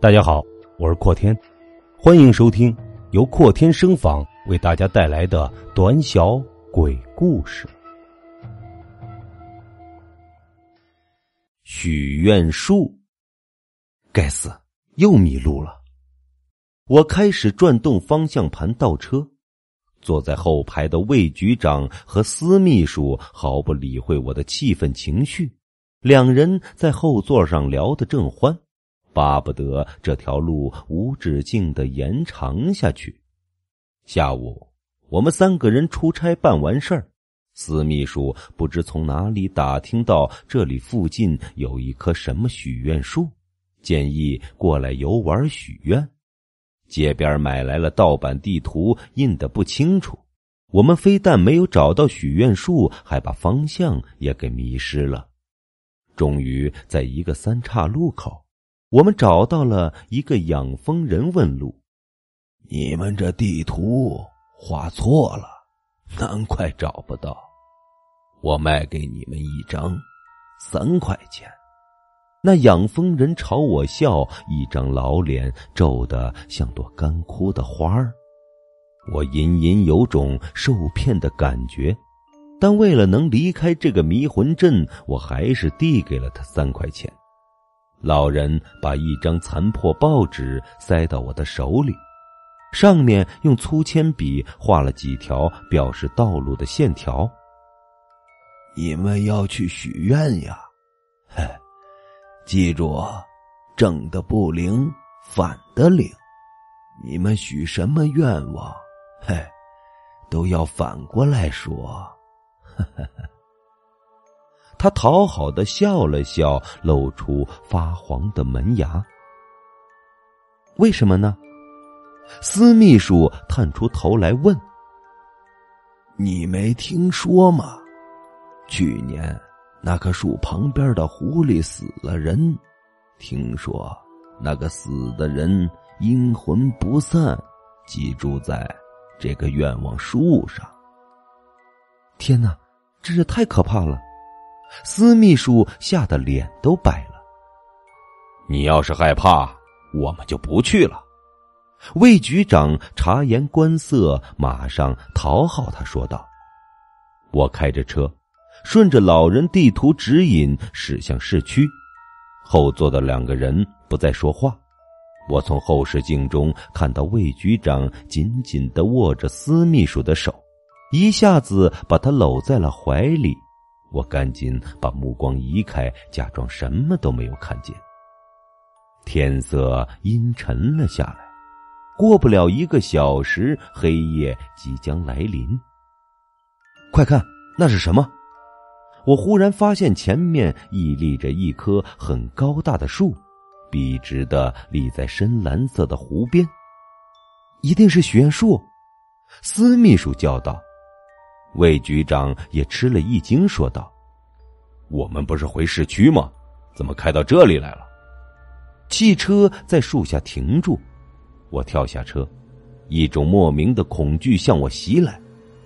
大家好，我是阔天，欢迎收听由阔天声访为大家带来的短小鬼故事。许愿树，该死，又迷路了。我开始转动方向盘倒车，坐在后排的魏局长和司秘书毫不理会我的气愤情绪，两人在后座上聊得正欢。巴不得这条路无止境的延长下去。下午，我们三个人出差办完事儿，司秘书不知从哪里打听到这里附近有一棵什么许愿树，建议过来游玩许愿。街边买来了盗版地图，印的不清楚。我们非但没有找到许愿树，还把方向也给迷失了。终于，在一个三岔路口。我们找到了一个养蜂人，问路：“你们这地图画错了，难怪找不到。我卖给你们一张，三块钱。”那养蜂人朝我笑，一张老脸皱得像朵干枯的花儿。我隐隐有种受骗的感觉，但为了能离开这个迷魂阵，我还是递给了他三块钱。老人把一张残破报纸塞到我的手里，上面用粗铅笔画了几条表示道路的线条。你们要去许愿呀？嘿，记住，正的不灵，反的灵。你们许什么愿望？嘿，都要反过来说。呵呵呵。他讨好的笑了笑，露出发黄的门牙。为什么呢？司秘书探出头来问：“你没听说吗？去年那棵树旁边的狐狸死了人，听说那个死的人阴魂不散，寄住在这个愿望树上。天哪，真是太可怕了！”司秘书吓得脸都白了。你要是害怕，我们就不去了。魏局长察言观色，马上讨好他说道：“我开着车，顺着老人地图指引驶向市区。后座的两个人不再说话。我从后视镜中看到魏局长紧紧的握着司秘书的手，一下子把他搂在了怀里。”我赶紧把目光移开，假装什么都没有看见。天色阴沉了下来，过不了一个小时，黑夜即将来临。快看，那是什么？我忽然发现前面屹立着一棵很高大的树，笔直的立在深蓝色的湖边。一定是许愿树！司秘书叫道。魏局长也吃了一惊，说道：“我们不是回市区吗？怎么开到这里来了？”汽车在树下停住，我跳下车，一种莫名的恐惧向我袭来。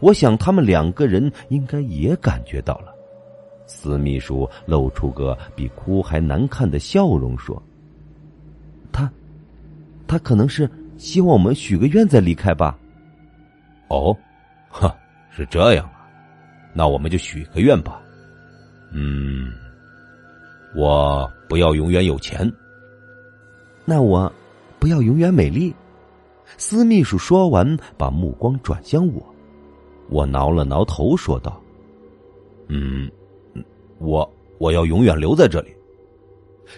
我想他们两个人应该也感觉到了。司秘书露出个比哭还难看的笑容，说：“他，他可能是希望我们许个愿再离开吧。”哦，哈。是这样啊，那我们就许个愿吧。嗯，我不要永远有钱。那我不要永远美丽。司秘书说完，把目光转向我。我挠了挠头，说道：“嗯，我我要永远留在这里。”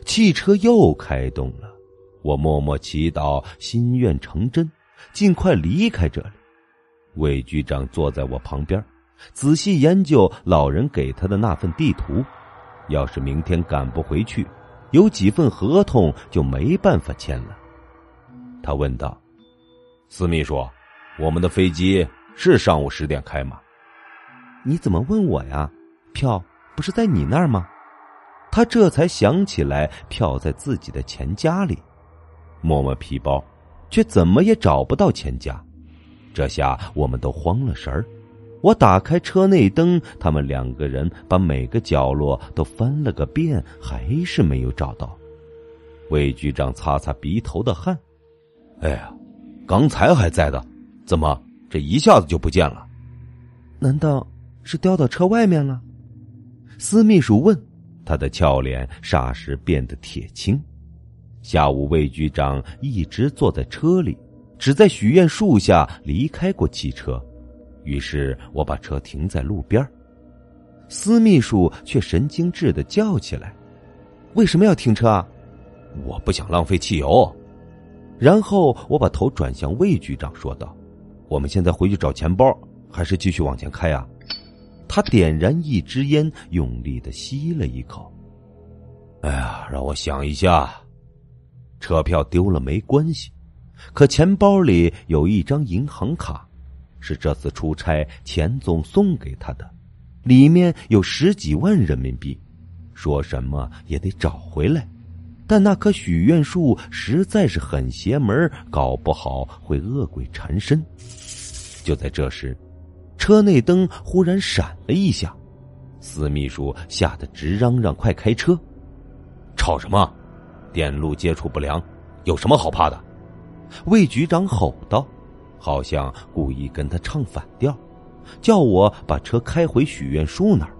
汽车又开动了，我默默祈祷心愿成真，尽快离开这里。魏局长坐在我旁边，仔细研究老人给他的那份地图。要是明天赶不回去，有几份合同就没办法签了。他问道：“司秘书，我们的飞机是上午十点开吗？”你怎么问我呀？票不是在你那儿吗？他这才想起来，票在自己的钱夹里，摸摸皮包，却怎么也找不到钱夹。这下我们都慌了神儿。我打开车内灯，他们两个人把每个角落都翻了个遍，还是没有找到。魏局长擦擦鼻头的汗，哎呀，刚才还在的，怎么这一下子就不见了？难道是掉到车外面了？司秘书问，他的俏脸霎时变得铁青。下午，魏局长一直坐在车里，只在许愿树下离开过汽车。于是我把车停在路边司秘书却神经质的叫起来：“为什么要停车啊？”我不想浪费汽油。然后我把头转向魏局长，说道：“我们现在回去找钱包，还是继续往前开啊？”他点燃一支烟，用力的吸了一口。哎呀，让我想一下，车票丢了没关系，可钱包里有一张银行卡，是这次出差钱总送给他的，里面有十几万人民币，说什么也得找回来。但那棵许愿树实在是很邪门，搞不好会恶鬼缠身。就在这时。车内灯忽然闪了一下，司秘书吓得直嚷嚷：“快开车！”吵什么？电路接触不良，有什么好怕的？魏局长吼道，好像故意跟他唱反调，叫我把车开回许愿树那儿。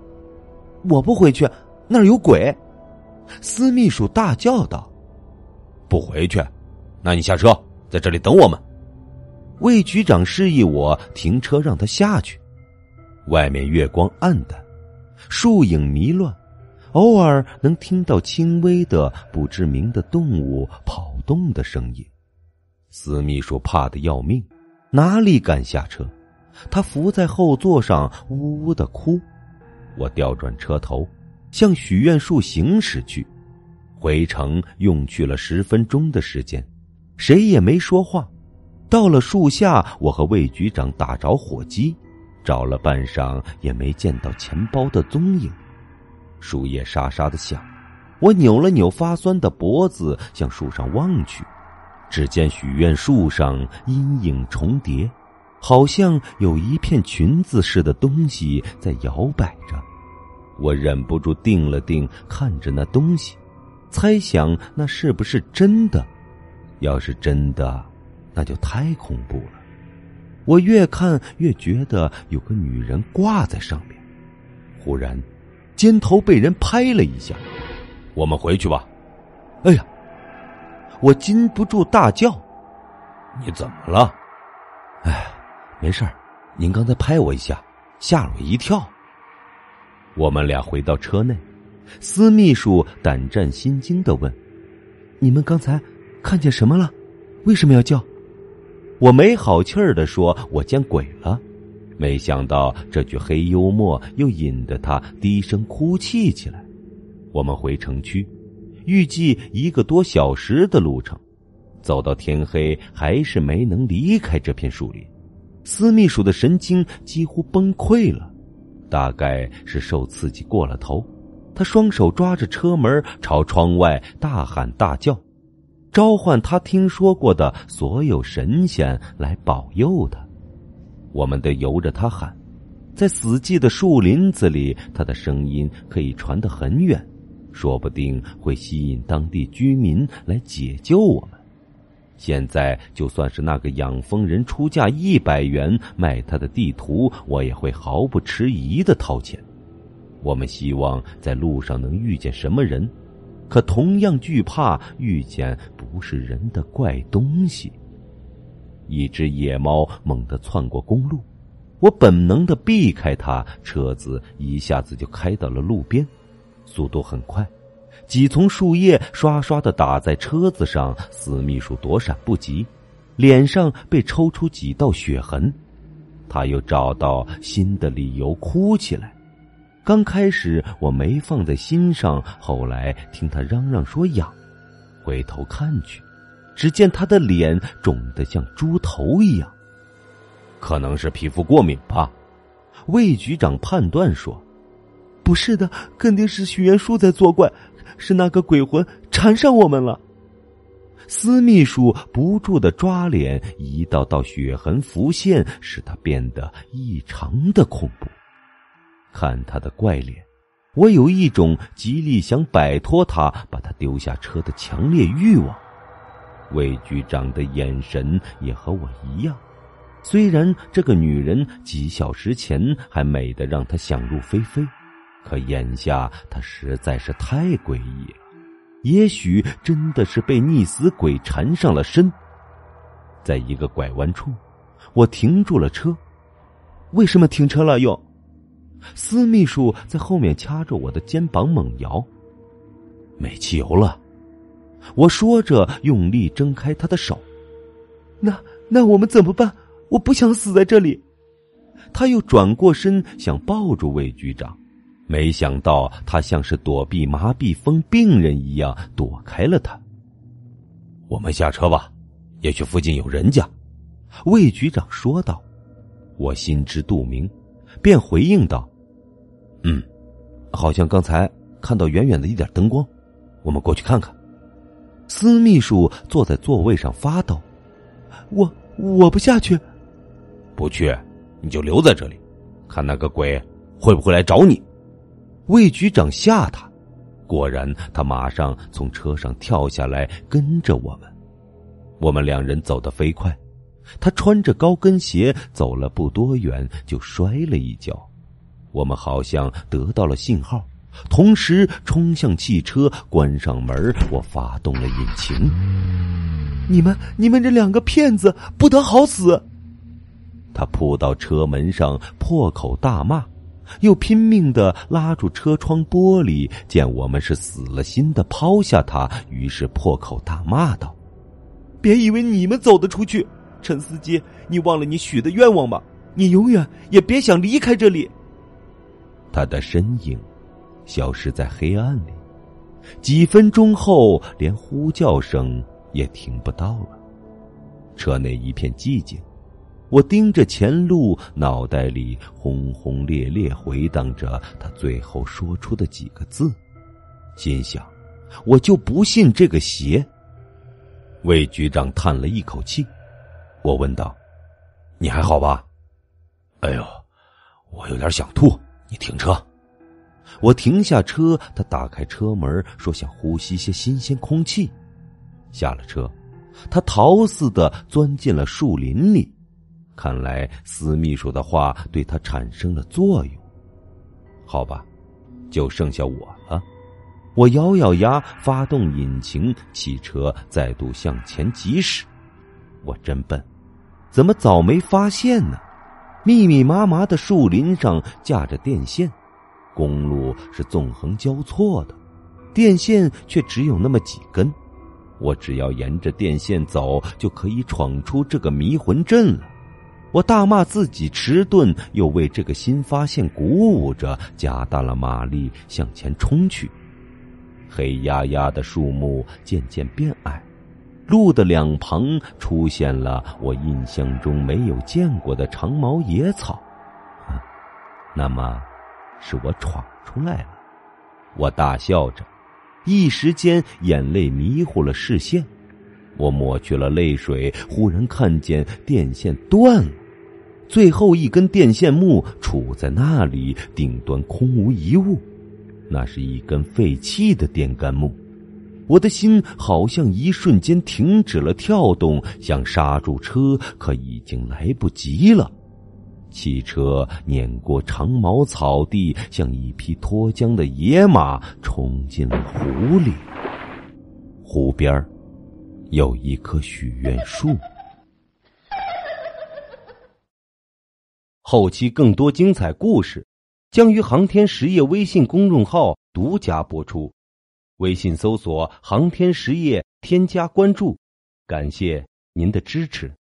我不回去，那儿有鬼！司秘书大叫道：“不回去？那你下车，在这里等我们。”魏局长示意我停车，让他下去。外面月光暗淡，树影迷乱，偶尔能听到轻微的不知名的动物跑动的声音。司秘书怕的要命，哪里敢下车？他伏在后座上，呜呜的哭。我调转车头，向许愿树行驶去。回程用去了十分钟的时间，谁也没说话。到了树下，我和魏局长打着火机，找了半晌也没见到钱包的踪影。树叶沙沙的响，我扭了扭发酸的脖子，向树上望去，只见许愿树上阴影重叠，好像有一片裙子似的东西在摇摆着。我忍不住定了定，看着那东西，猜想那是不是真的？要是真的。那就太恐怖了，我越看越觉得有个女人挂在上面。忽然，肩头被人拍了一下，我们回去吧。哎呀！我禁不住大叫：“你怎么了？”哎，没事您刚才拍我一下，吓了我一跳。我们俩回到车内，司秘书胆战心惊的问：“你们刚才看见什么了？为什么要叫？”我没好气儿的说：“我见鬼了！”没想到这句黑幽默又引得他低声哭泣起来。我们回城区，预计一个多小时的路程，走到天黑还是没能离开这片树林。司秘书的神经几乎崩溃了，大概是受刺激过了头。他双手抓着车门，朝窗外大喊大叫。召唤他听说过的所有神仙来保佑他，我们得由着他喊，在死寂的树林子里，他的声音可以传得很远，说不定会吸引当地居民来解救我们。现在就算是那个养蜂人出价一百元卖他的地图，我也会毫不迟疑的掏钱。我们希望在路上能遇见什么人。可同样惧怕遇见不是人的怪东西。一只野猫猛地窜过公路，我本能的避开它，车子一下子就开到了路边，速度很快，几丛树叶刷刷的打在车子上，司秘书躲闪不及，脸上被抽出几道血痕，他又找到新的理由哭起来。刚开始我没放在心上，后来听他嚷嚷说痒，回头看去，只见他的脸肿得像猪头一样，可能是皮肤过敏吧。魏局长判断说：“不是的，肯定是许愿树在作怪，是那个鬼魂缠上我们了。”司秘书不住的抓脸，一道道血痕浮现，使他变得异常的恐怖。看他的怪脸，我有一种极力想摆脱他、把他丢下车的强烈欲望。魏局长的眼神也和我一样。虽然这个女人几小时前还美得让他想入非非，可眼下他实在是太诡异了。也许真的是被溺死鬼缠上了身。在一个拐弯处，我停住了车。为什么停车了？又？司秘书在后面掐着我的肩膀猛摇。没汽油了。我说着，用力挣开他的手。那那我们怎么办？我不想死在这里。他又转过身想抱住魏局长，没想到他像是躲避麻痹风病人一样躲开了他。我们下车吧，也许附近有人家。魏局长说道。我心知肚明，便回应道：“嗯，好像刚才看到远远的一点灯光，我们过去看看。”司秘书坐在座位上发抖：“我我不下去。”不去，你就留在这里，看那个鬼会不会来找你。魏局长吓他，果然，他马上从车上跳下来，跟着我们。我们两人走得飞快，他穿着高跟鞋走了不多远，就摔了一跤。我们好像得到了信号，同时冲向汽车，关上门。我发动了引擎。你们，你们这两个骗子，不得好死！他扑到车门上，破口大骂，又拼命的拉住车窗玻璃。见我们是死了心的抛下他，于是破口大骂道：“别以为你们走得出去，陈司机，你忘了你许的愿望吗？你永远也别想离开这里。”他的身影消失在黑暗里，几分钟后，连呼叫声也听不到了。车内一片寂静。我盯着前路，脑袋里轰轰烈烈回荡着他最后说出的几个字，心想：我就不信这个邪。魏局长叹了一口气，我问道：“你还好吧？”“哎呦，我有点想吐。”你停车。我停下车，他打开车门，说：“想呼吸些新鲜空气。”下了车，他逃似的钻进了树林里。看来司秘书的话对他产生了作用。好吧，就剩下我了。我咬咬牙，发动引擎，汽车再度向前疾驶。我真笨，怎么早没发现呢？密密麻麻的树林上架着电线，公路是纵横交错的，电线却只有那么几根。我只要沿着电线走，就可以闯出这个迷魂阵了。我大骂自己迟钝，又为这个新发现鼓舞着，加大了马力向前冲去。黑压压的树木渐渐变矮，路的两旁出现了我印象中没有见过的长毛野草。那么，是我闯出来了。我大笑着，一时间眼泪迷糊了视线。我抹去了泪水，忽然看见电线断了，最后一根电线木杵在那里，顶端空无一物，那是一根废弃的电杆木。我的心好像一瞬间停止了跳动，想刹住车，可已经来不及了。汽车碾过长毛草地，像一匹脱缰的野马，冲进了湖里。湖边。有一棵许愿树。后期更多精彩故事将于航天实业微信公众号独家播出，微信搜索“航天实业”，添加关注，感谢您的支持。